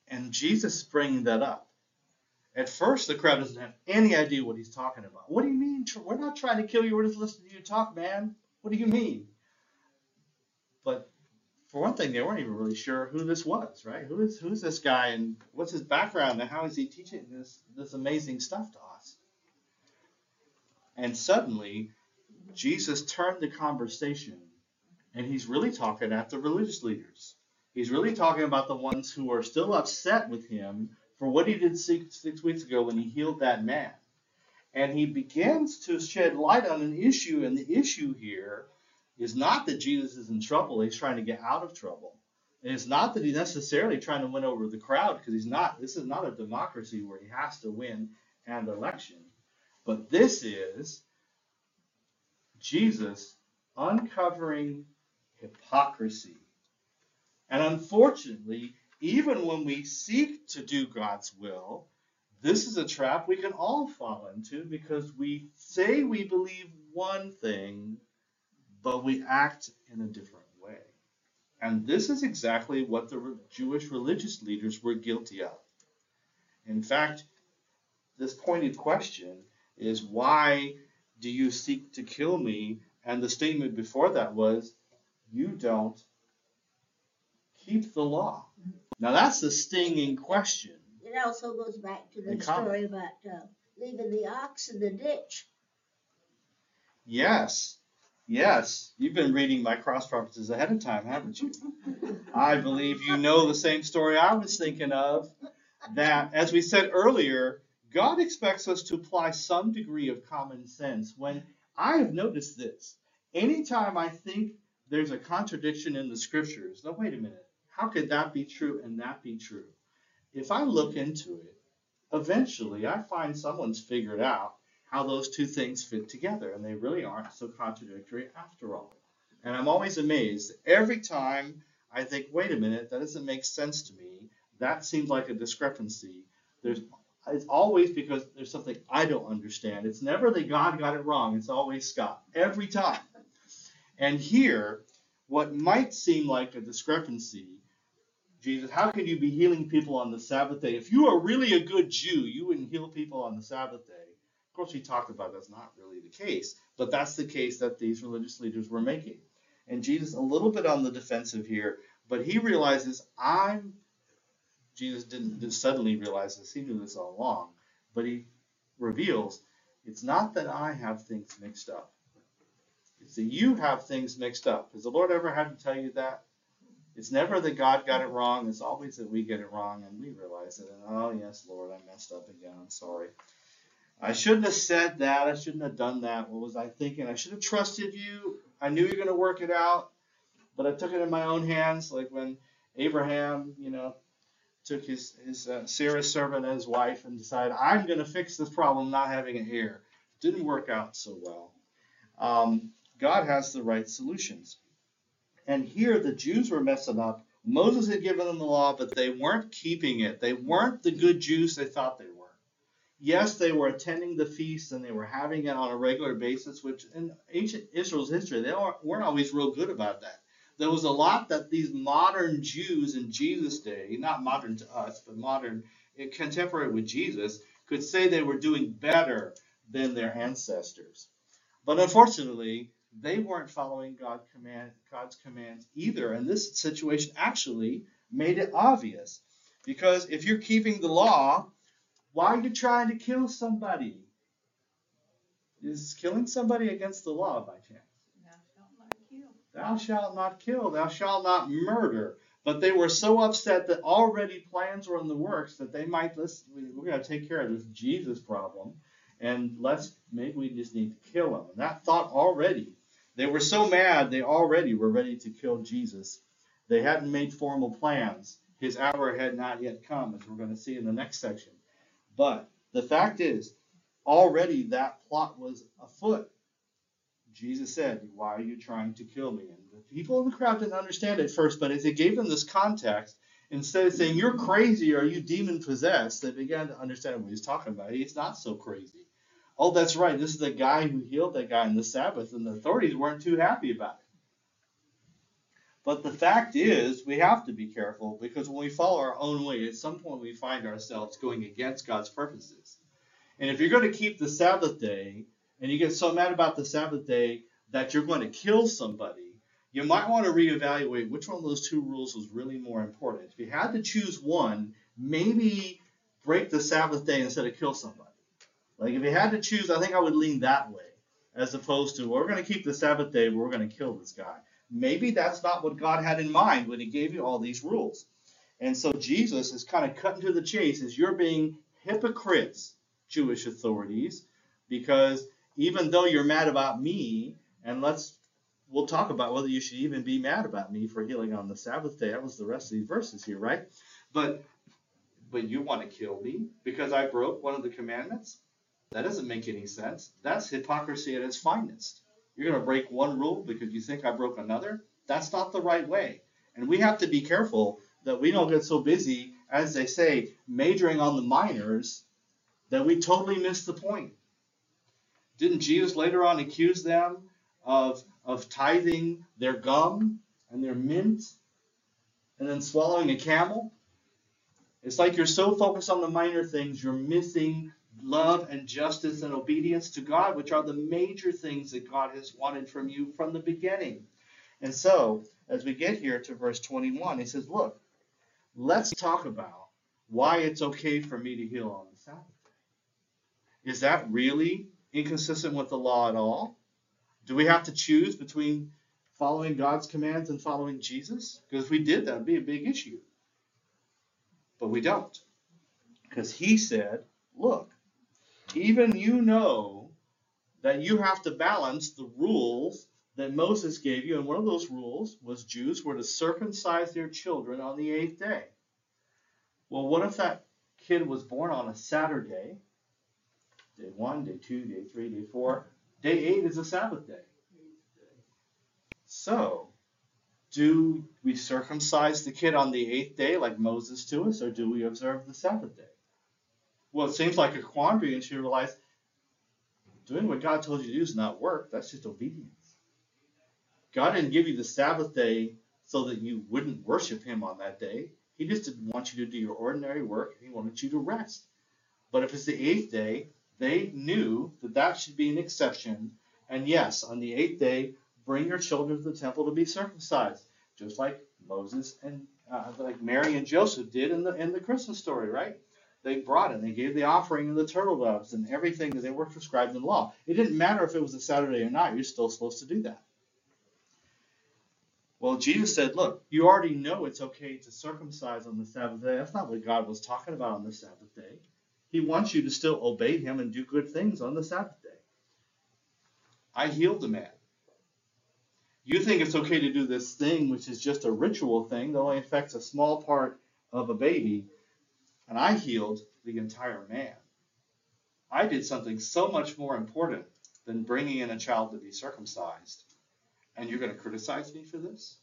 Speaker 1: And Jesus bringing that up. At first, the crowd doesn't have any idea what he's talking about. What do you mean? We're not trying to kill you. We're just listening to you talk, man. What do you mean? But for one thing, they weren't even really sure who this was, right? Who is who's this guy and what's his background and how is he teaching this this amazing stuff to us? And suddenly, Jesus turned the conversation, and he's really talking at the religious leaders. He's really talking about the ones who are still upset with him for what he did six, six weeks ago when he healed that man. And he begins to shed light on an issue, and the issue here is not that Jesus is in trouble, he's trying to get out of trouble. And it's not that he's necessarily trying to win over the crowd, because he's not. This is not a democracy where he has to win an election. But this is Jesus uncovering hypocrisy. And unfortunately, even when we seek to do God's will, this is a trap we can all fall into because we say we believe one thing, but we act in a different way. And this is exactly what the Jewish religious leaders were guilty of. In fact, this pointed question is why do you seek to kill me? And the statement before that was, you don't keep the law. Now that's a stinging question.
Speaker 4: It also goes back to the
Speaker 1: The
Speaker 4: story about uh, leaving the ox in the ditch.
Speaker 1: Yes, yes, you've been reading my cross references ahead of time, haven't you? I believe you know the same story I was thinking of. That, as we said earlier, God expects us to apply some degree of common sense. When I have noticed this, anytime I think there's a contradiction in the scriptures, now wait a minute, how could that be true and that be true? If I look into it, eventually I find someone's figured out how those two things fit together, and they really aren't so contradictory after all. And I'm always amazed every time I think, wait a minute, that doesn't make sense to me. That seems like a discrepancy. There's it's always because there's something I don't understand. It's never that God got it wrong. It's always Scott. Every time. And here, what might seem like a discrepancy, Jesus, how can you be healing people on the Sabbath day? If you are really a good Jew, you wouldn't heal people on the Sabbath day. Of course, we talked about that's not really the case, but that's the case that these religious leaders were making. And Jesus, a little bit on the defensive here, but he realizes I'm. Jesus didn't suddenly realize this, he knew this all along, but he reveals it's not that I have things mixed up. It's that you have things mixed up. Has the Lord ever had to tell you that? It's never that God got it wrong. It's always that we get it wrong and we realize it. And oh, yes, Lord, I messed up again. I'm sorry. I shouldn't have said that. I shouldn't have done that. What was I thinking? I should have trusted you. I knew you were going to work it out, but I took it in my own hands. Like when Abraham, you know, took his, his uh, Sarah's servant as wife and decided, I'm going to fix this problem not having an heir. Didn't work out so well. Um, God has the right solutions. And here the Jews were messing up. Moses had given them the law, but they weren't keeping it. They weren't the good Jews they thought they were. Yes, they were attending the feasts and they were having it on a regular basis, which in ancient Israel's history, they weren't always real good about that. There was a lot that these modern Jews in Jesus' day, not modern to us, but modern, eh, contemporary with Jesus, could say they were doing better than their ancestors. But unfortunately, they weren't following God command, God's commands either. And this situation actually made it obvious. Because if you're keeping the law, why are you trying to kill somebody? Is killing somebody against the law by chance? Thou shalt not kill, thou shalt not murder. But they were so upset that already plans were in the works that they might, let's, we're going to take care of this Jesus problem, and let's, maybe we just need to kill him. And that thought already, they were so mad, they already were ready to kill Jesus. They hadn't made formal plans. His hour had not yet come, as we're going to see in the next section. But the fact is, already that plot was afoot. Jesus said, Why are you trying to kill me? And the people in the crowd didn't understand at first, but as he gave them this context, instead of saying, You're crazy or you demon possessed, they began to understand what he's talking about. He's not so crazy. Oh, that's right. This is the guy who healed that guy on the Sabbath, and the authorities weren't too happy about it. But the fact is, we have to be careful because when we follow our own way, at some point we find ourselves going against God's purposes. And if you're going to keep the Sabbath day, and you get so mad about the Sabbath day that you're going to kill somebody, you might want to reevaluate which one of those two rules was really more important. If you had to choose one, maybe break the Sabbath day instead of kill somebody. Like if you had to choose, I think I would lean that way, as opposed to we're going to keep the Sabbath day, but we're going to kill this guy. Maybe that's not what God had in mind when He gave you all these rules. And so Jesus is kind of cutting to the chase as you're being hypocrites, Jewish authorities, because even though you're mad about me, and let's we'll talk about whether you should even be mad about me for healing on the Sabbath day. That was the rest of these verses here, right? But but you want to kill me because I broke one of the commandments? That doesn't make any sense. That's hypocrisy at its finest. You're going to break one rule because you think I broke another? That's not the right way. And we have to be careful that we don't get so busy, as they say, majoring on the minors, that we totally miss the point. Didn't Jesus later on accuse them of, of tithing their gum and their mint and then swallowing a camel? It's like you're so focused on the minor things, you're missing love and justice and obedience to God, which are the major things that God has wanted from you from the beginning. And so, as we get here to verse 21, he says, Look, let's talk about why it's okay for me to heal on the Sabbath. Is that really inconsistent with the law at all? Do we have to choose between following God's commands and following Jesus? Because if we did, that would be a big issue. But we don't. Because he said, Look, even you know that you have to balance the rules that Moses gave you, and one of those rules was Jews were to circumcise their children on the eighth day. Well, what if that kid was born on a Saturday? Day one, day two, day three, day four. Day eight is a Sabbath day. So, do we circumcise the kid on the eighth day like Moses to us, or do we observe the Sabbath day? well, it seems like a quandary, and she realized doing what God told you to do is not work. That's just obedience. God didn't give you the Sabbath day so that you wouldn't worship Him on that day. He just didn't want you to do your ordinary work. He wanted you to rest. But if it's the eighth day, They knew that that should be an exception. And yes, on the eighth day, bring your children to the temple to be circumcised, just like Moses and uh, like Mary and Joseph did in the in the Christmas story, right? They brought it. They gave the offering of the turtle doves and everything that they were prescribed in law. It didn't matter if it was a Saturday or not. You're still supposed to do that. Well, Jesus said, look, you already know it's okay to circumcise on the Sabbath day. That's not what God was talking about on the Sabbath day. He wants you to still obey him and do good things on the Sabbath day. I healed the man. You think it's okay to do this thing, which is just a ritual thing that only affects a small part of a baby, and I healed the entire man. I did something so much more important than bringing in a child to be circumcised. And you're going to criticize me for this?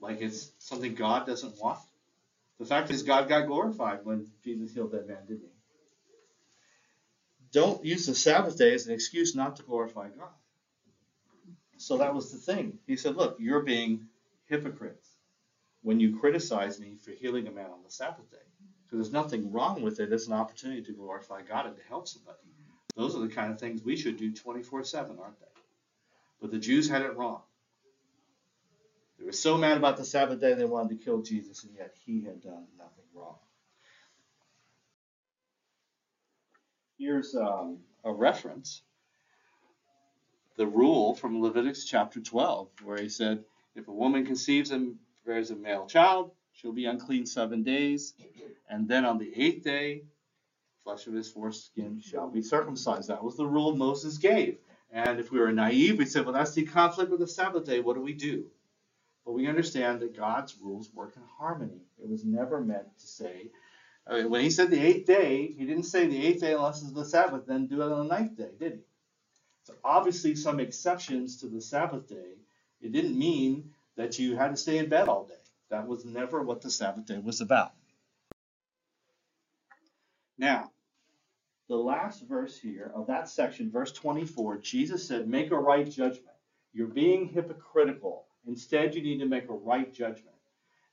Speaker 1: Like it's something God doesn't want? The fact is, God got glorified when Jesus healed that man, didn't he? Don't use the Sabbath day as an excuse not to glorify God. So that was the thing. He said, Look, you're being hypocrites when you criticize me for healing a man on the Sabbath day. Because there's nothing wrong with it. It's an opportunity to glorify God and to help somebody. Those are the kind of things we should do 24 7, aren't they? But the Jews had it wrong. They were so mad about the Sabbath day they wanted to kill Jesus, and yet he had done nothing wrong. Here's um, a reference the rule from Leviticus chapter 12, where he said, If a woman conceives and bears a male child, she'll be unclean seven days, and then on the eighth day, flesh of his foreskin shall be circumcised. That was the rule Moses gave. And if we were naive, we said, well, that's the conflict with the Sabbath day. What do we do? But we understand that God's rules work in harmony. It was never meant to say, I mean, when he said the eighth day, he didn't say the eighth day unless it's the Sabbath, then do it on the ninth day, did he? So obviously some exceptions to the Sabbath day. It didn't mean that you had to stay in bed all day. That was never what the Sabbath day was about. Now, the last verse here of that section, verse 24, Jesus said, Make a right judgment. You're being hypocritical. Instead, you need to make a right judgment.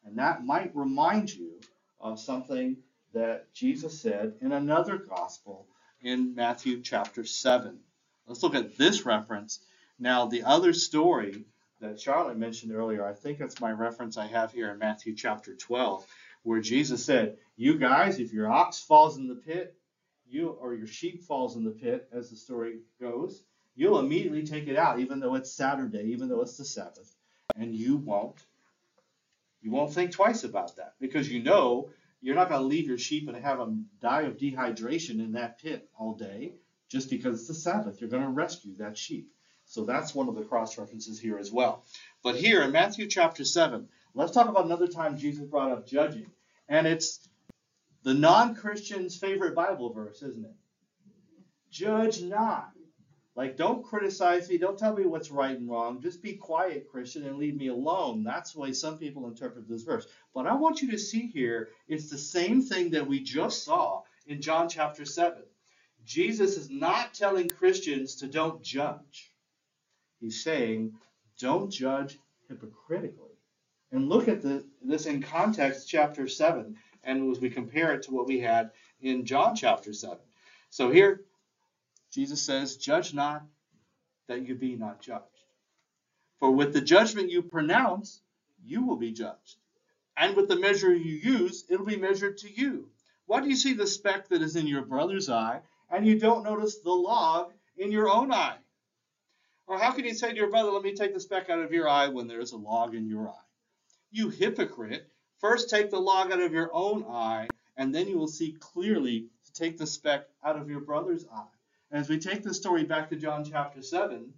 Speaker 1: And that might remind you of something that Jesus said in another gospel in Matthew chapter 7. Let's look at this reference. Now, the other story that Charlotte mentioned earlier, I think that's my reference I have here in Matthew chapter 12, where Jesus said, You guys, if your ox falls in the pit, you or your sheep falls in the pit, as the story goes, you'll immediately take it out, even though it's Saturday, even though it's the Sabbath, and you won't. You won't think twice about that because you know you're not going to leave your sheep and have them die of dehydration in that pit all day just because it's the Sabbath. You're going to rescue that sheep. So that's one of the cross references here as well. But here in Matthew chapter 7, let's talk about another time Jesus brought up judging. And it's the non Christian's favorite Bible verse, isn't it? Judge not. Like, don't criticize me. Don't tell me what's right and wrong. Just be quiet, Christian, and leave me alone. That's the way some people interpret this verse. But I want you to see here, it's the same thing that we just saw in John chapter 7. Jesus is not telling Christians to don't judge. He's saying, don't judge hypocritically. And look at the, this in context, chapter 7, and as we compare it to what we had in John chapter 7. So here, Jesus says, Judge not that you be not judged. For with the judgment you pronounce, you will be judged. And with the measure you use, it'll be measured to you. Why do you see the speck that is in your brother's eye, and you don't notice the log in your own eye? Or how can you say to your brother, Let me take the speck out of your eye when there's a log in your eye? You hypocrite, first take the log out of your own eye, and then you will see clearly to take the speck out of your brother's eye. As we take the story back to John chapter 7,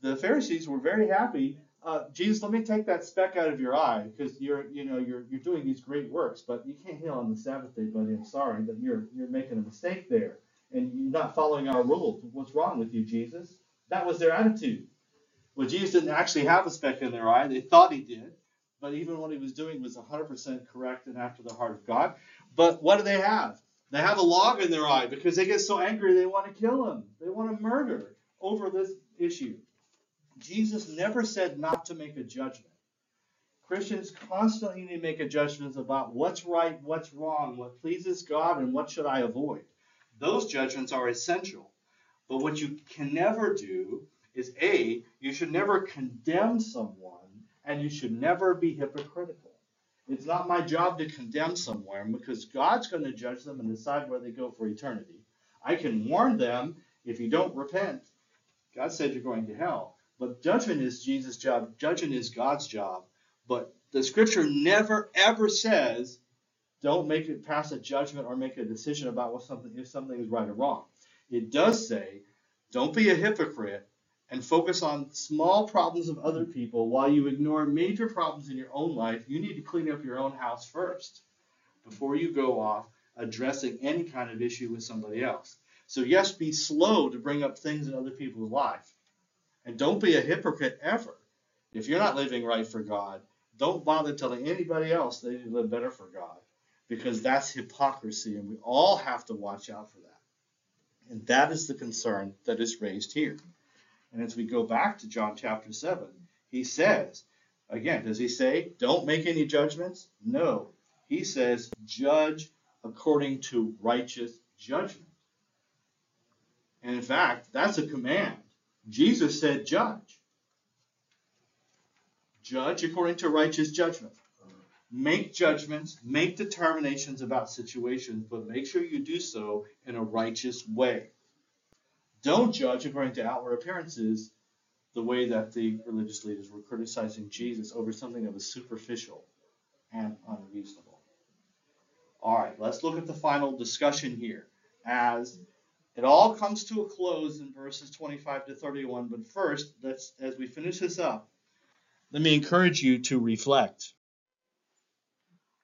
Speaker 1: the Pharisees were very happy. Uh, Jesus, let me take that speck out of your eye because you're, you know, you're, you're doing these great works, but you can't heal on the Sabbath day, buddy. I'm sorry, but you're, you're making a mistake there, and you're not following our rules. What's wrong with you, Jesus? That was their attitude. Well, Jesus didn't actually have a speck in their eye. They thought he did, but even what he was doing was 100% correct and after the heart of God. But what do they have? They have a log in their eye because they get so angry they want to kill him. They want to murder over this issue. Jesus never said not to make a judgment. Christians constantly need to make a judgment about what's right, what's wrong, what pleases God, and what should I avoid. Those judgments are essential. But what you can never do is A, you should never condemn someone and you should never be hypocritical. It's not my job to condemn someone because God's going to judge them and decide where they go for eternity. I can warn them if you don't repent, God said you're going to hell. But judgment is Jesus' job, judgment is God's job. But the scripture never ever says don't make it pass a judgment or make a decision about what something if something is right or wrong. It does say don't be a hypocrite and focus on small problems of other people while you ignore major problems in your own life. You need to clean up your own house first before you go off addressing any kind of issue with somebody else. So, yes, be slow to bring up things in other people's life. And don't be a hypocrite ever. If you're not living right for God, don't bother telling anybody else they need to live better for God because that's hypocrisy, and we all have to watch out for that. And that is the concern that is raised here. And as we go back to John chapter 7, he says, again, does he say, don't make any judgments? No. He says, judge according to righteous judgment. And in fact, that's a command. Jesus said, judge. Judge according to righteous judgment. Make judgments, make determinations about situations, but make sure you do so in a righteous way. Don't judge according to outward appearances the way that the religious leaders were criticizing Jesus over something that was superficial and unreasonable. All right, let's look at the final discussion here as it all comes to a close in verses 25 to 31. But first, let's as we finish this up, let me encourage you to reflect.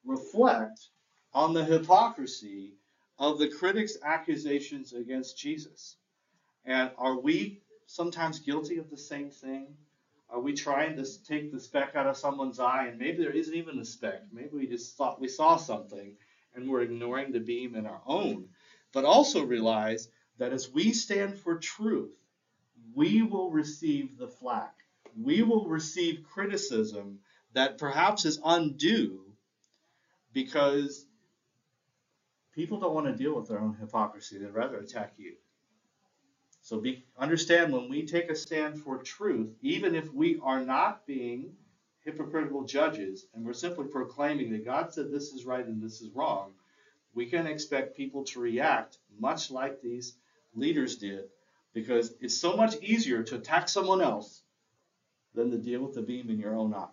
Speaker 1: Reflect on the hypocrisy of the critics' accusations against Jesus. And are we sometimes guilty of the same thing? Are we trying to take the speck out of someone's eye and maybe there isn't even a speck? Maybe we just thought we saw something and we're ignoring the beam in our own. But also realize that as we stand for truth, we will receive the flack. We will receive criticism that perhaps is undue because people don't want to deal with their own hypocrisy. They'd rather attack you. So be, understand when we take a stand for truth, even if we are not being hypocritical judges and we're simply proclaiming that God said this is right and this is wrong, we can expect people to react much like these leaders did because it's so much easier to attack someone else than to deal with the beam in your own eye.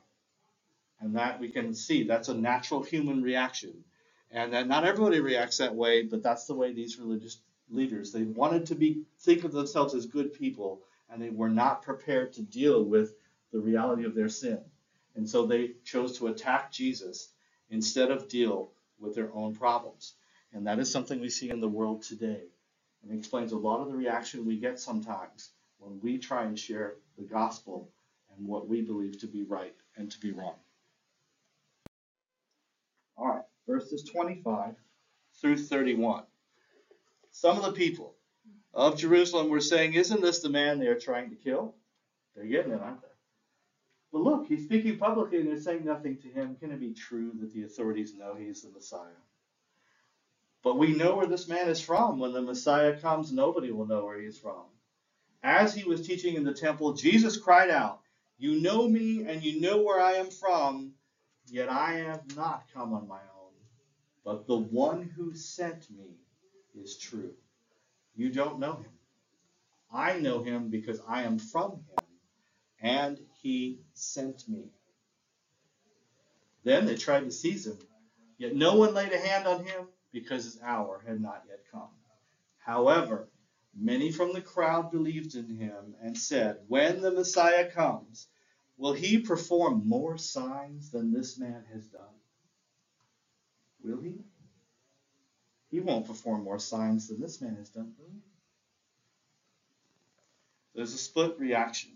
Speaker 1: And that we can see that's a natural human reaction. And that not everybody reacts that way, but that's the way these religious leaders. They wanted to be think of themselves as good people, and they were not prepared to deal with the reality of their sin. And so they chose to attack Jesus instead of deal with their own problems. And that is something we see in the world today. And it explains a lot of the reaction we get sometimes when we try and share the gospel and what we believe to be right and to be wrong. All right, verses 25 through 31. Some of the people of Jerusalem were saying, Isn't this the man they are trying to kill? They're getting it, aren't they? But look, he's speaking publicly and they're saying nothing to him. Can it be true that the authorities know he's the Messiah? But we know where this man is from. When the Messiah comes, nobody will know where he is from. As he was teaching in the temple, Jesus cried out, You know me and you know where I am from, yet I have not come on my own, but the one who sent me is true. You don't know him. I know him because I am from him, and he sent me. Then they tried to seize him, yet no one laid a hand on him because his hour had not yet come. However, many from the crowd believed in him and said, When the Messiah comes, will he perform more signs than this man has done? Will he? He won't perform more signs than this man has done. There's a split reaction.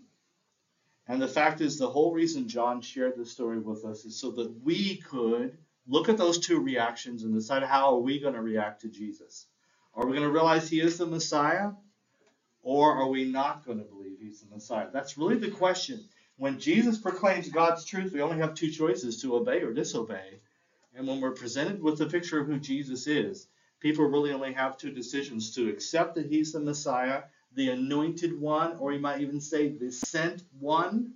Speaker 1: And the fact is, the whole reason John shared this story with us is so that we could look at those two reactions and decide how are we going to react to Jesus. Are we going to realize he is the Messiah? Or are we not going to believe he's the Messiah? That's really the question. When Jesus proclaims God's truth, we only have two choices to obey or disobey. And when we're presented with the picture of who Jesus is, people really only have two decisions to accept that he's the Messiah, the anointed one, or you might even say the sent one,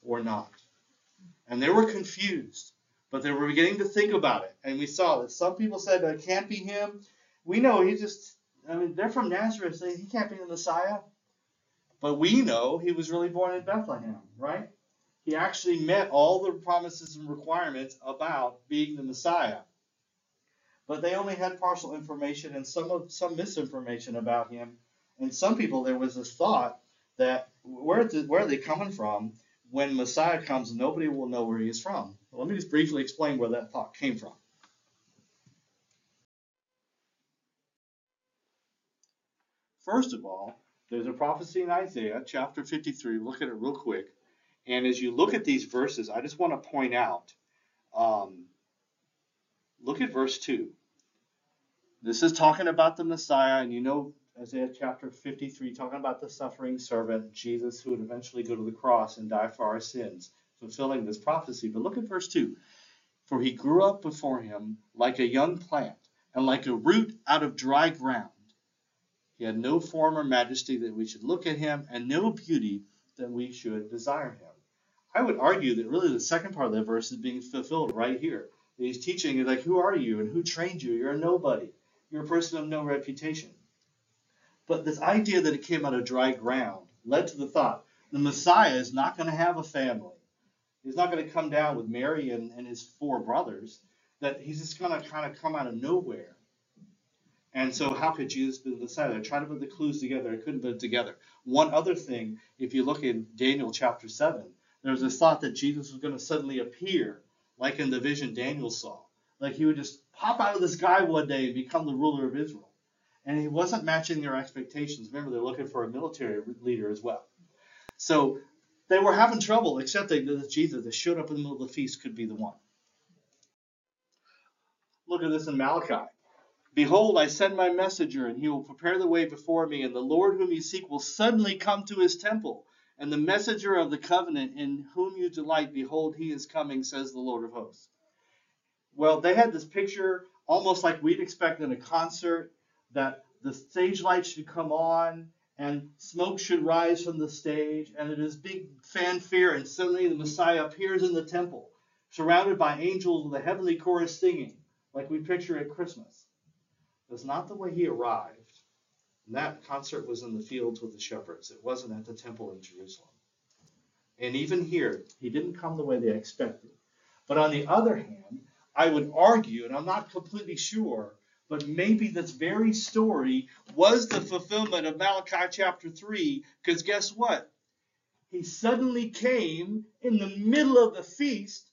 Speaker 1: or not. And they were confused, but they were beginning to think about it. And we saw that some people said that it can't be him. We know he just, I mean, they're from Nazareth, so he can't be the Messiah. But we know he was really born in Bethlehem, right? He actually met all the promises and requirements about being the Messiah. But they only had partial information and some of some misinformation about him. And some people there was this thought that where where are they coming from? When Messiah comes, nobody will know where he is from. Well, let me just briefly explain where that thought came from. First of all, there's a prophecy in Isaiah chapter 53. Look at it real quick. And as you look at these verses, I just want to point out um, look at verse 2. This is talking about the Messiah, and you know Isaiah chapter 53, talking about the suffering servant, Jesus, who would eventually go to the cross and die for our sins, fulfilling this prophecy. But look at verse 2. For he grew up before him like a young plant, and like a root out of dry ground. He had no form or majesty that we should look at him, and no beauty that we should desire him. I would argue that really the second part of that verse is being fulfilled right here. He's teaching, like, who are you and who trained you? You're a nobody. You're a person of no reputation. But this idea that it came out of dry ground led to the thought the Messiah is not going to have a family. He's not going to come down with Mary and, and his four brothers, that he's just going to kind of come out of nowhere. And so, how could Jesus be the Messiah? I tried to put the clues together. I couldn't put it together. One other thing, if you look in Daniel chapter 7, there's this thought that Jesus was going to suddenly appear, like in the vision Daniel saw. Like he would just pop out of the sky one day and become the ruler of Israel. And he wasn't matching their expectations. Remember, they're looking for a military leader as well. So they were having trouble accepting that Jesus that showed up in the middle of the feast could be the one. Look at this in Malachi. Behold, I send my messenger, and he will prepare the way before me, and the Lord whom you seek will suddenly come to his temple. And the messenger of the covenant in whom you delight, behold, he is coming, says the Lord of hosts. Well, they had this picture almost like we'd expect in a concert that the stage lights should come on and smoke should rise from the stage, and it is big fanfare, and suddenly the Messiah appears in the temple, surrounded by angels with a heavenly chorus singing, like we picture at Christmas. That's not the way he arrived. And that concert was in the fields with the shepherds. It wasn't at the temple in Jerusalem. And even here, he didn't come the way they expected. But on the other hand, I would argue, and I'm not completely sure, but maybe this very story was the fulfillment of Malachi chapter 3, because guess what? He suddenly came in the middle of the feast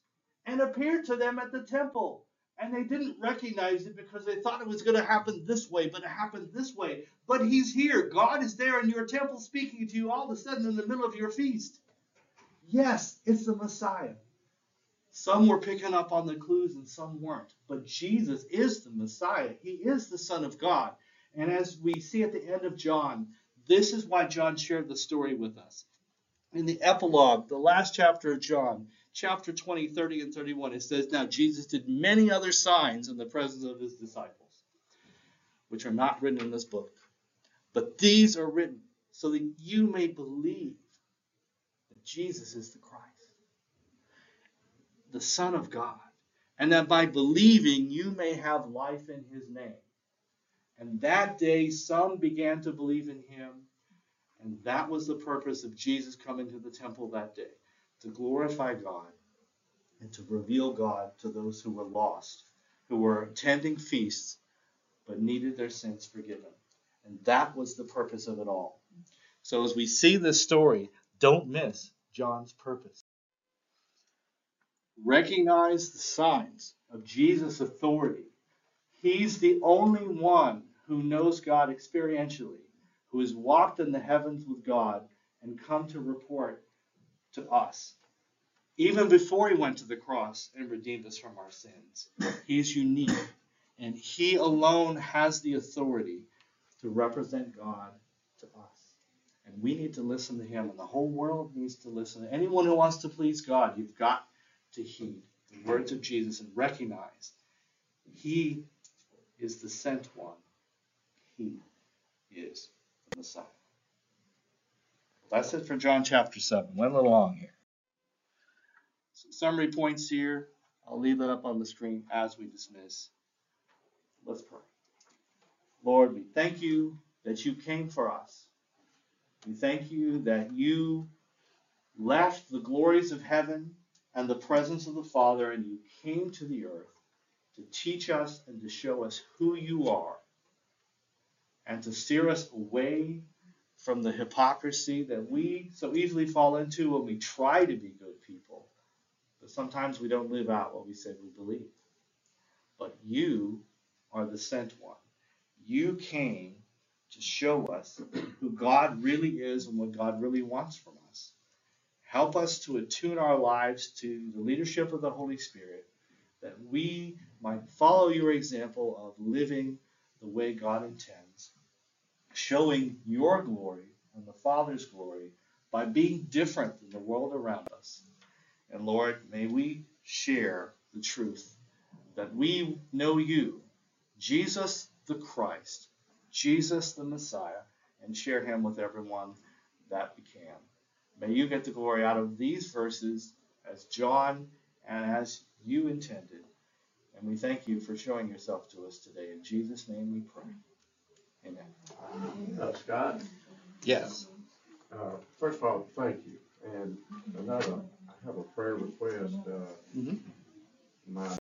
Speaker 1: and appeared to them at the temple and they didn't recognize it because they thought it was going to happen this way, but it happened this way. But he's here. God is there in your temple speaking to you all of a sudden in the middle of your feast. Yes, it's the Messiah. Some were picking up on the clues and some weren't. But Jesus is the Messiah. He is the Son of God. And as we see at the end of John, this is why John shared the story with us. In the epilogue, the last chapter of John, chapter 20, 30, and 31, it says, Now Jesus did many other signs in the presence of his disciples, which are not written in this book. But these are written so that you may believe that Jesus is the Christ, the Son of God, and that by believing you may have life in his name. And that day some began to believe in him, and that was the purpose of Jesus coming to the temple that day to glorify God and to reveal God to those who were lost, who were attending feasts but needed their sins forgiven. And that was the purpose of it all. So as we see this story, don't miss John's purpose. Recognize the signs of Jesus' authority. He's the only one who knows God experientially, who has walked in the heavens with God and come to report to us. Even before he went to the cross and redeemed us from our sins, he's unique. And he alone has the authority to represent God to us. And we need to listen to him, and the whole world needs to listen. Anyone who wants to please God, you've got to heed the words of Jesus and recognize he is the sent one. He is the Messiah. That's it for John chapter 7. Went a little long here. Some summary points here. I'll leave that up on the screen as we dismiss. Let's pray. Lord, we thank you that you came for us. We thank you that you left the glories of heaven and the presence of the Father and you came to the earth to teach us and to show us who you are and to steer us away from the hypocrisy that we so easily fall into when we try to be good people, but sometimes we don't live out what we say we believe. But you are the sent one. You came to show us who God really is and what God really wants from us. Help us to attune our lives to the leadership of the Holy Spirit that we might follow your example of living the way God intends, showing your glory and the Father's glory by being different than the world around us. And Lord, may we share the truth that we know you, Jesus the Christ, Jesus the Messiah, and share him with everyone that we can. May you get the glory out of these verses as John and as you intended. And we thank you for showing yourself to us today. In Jesus' name we pray. Amen.
Speaker 5: Uh, Scott,
Speaker 1: Yes.
Speaker 5: uh, first of all, thank you. And another, I have a prayer request, uh,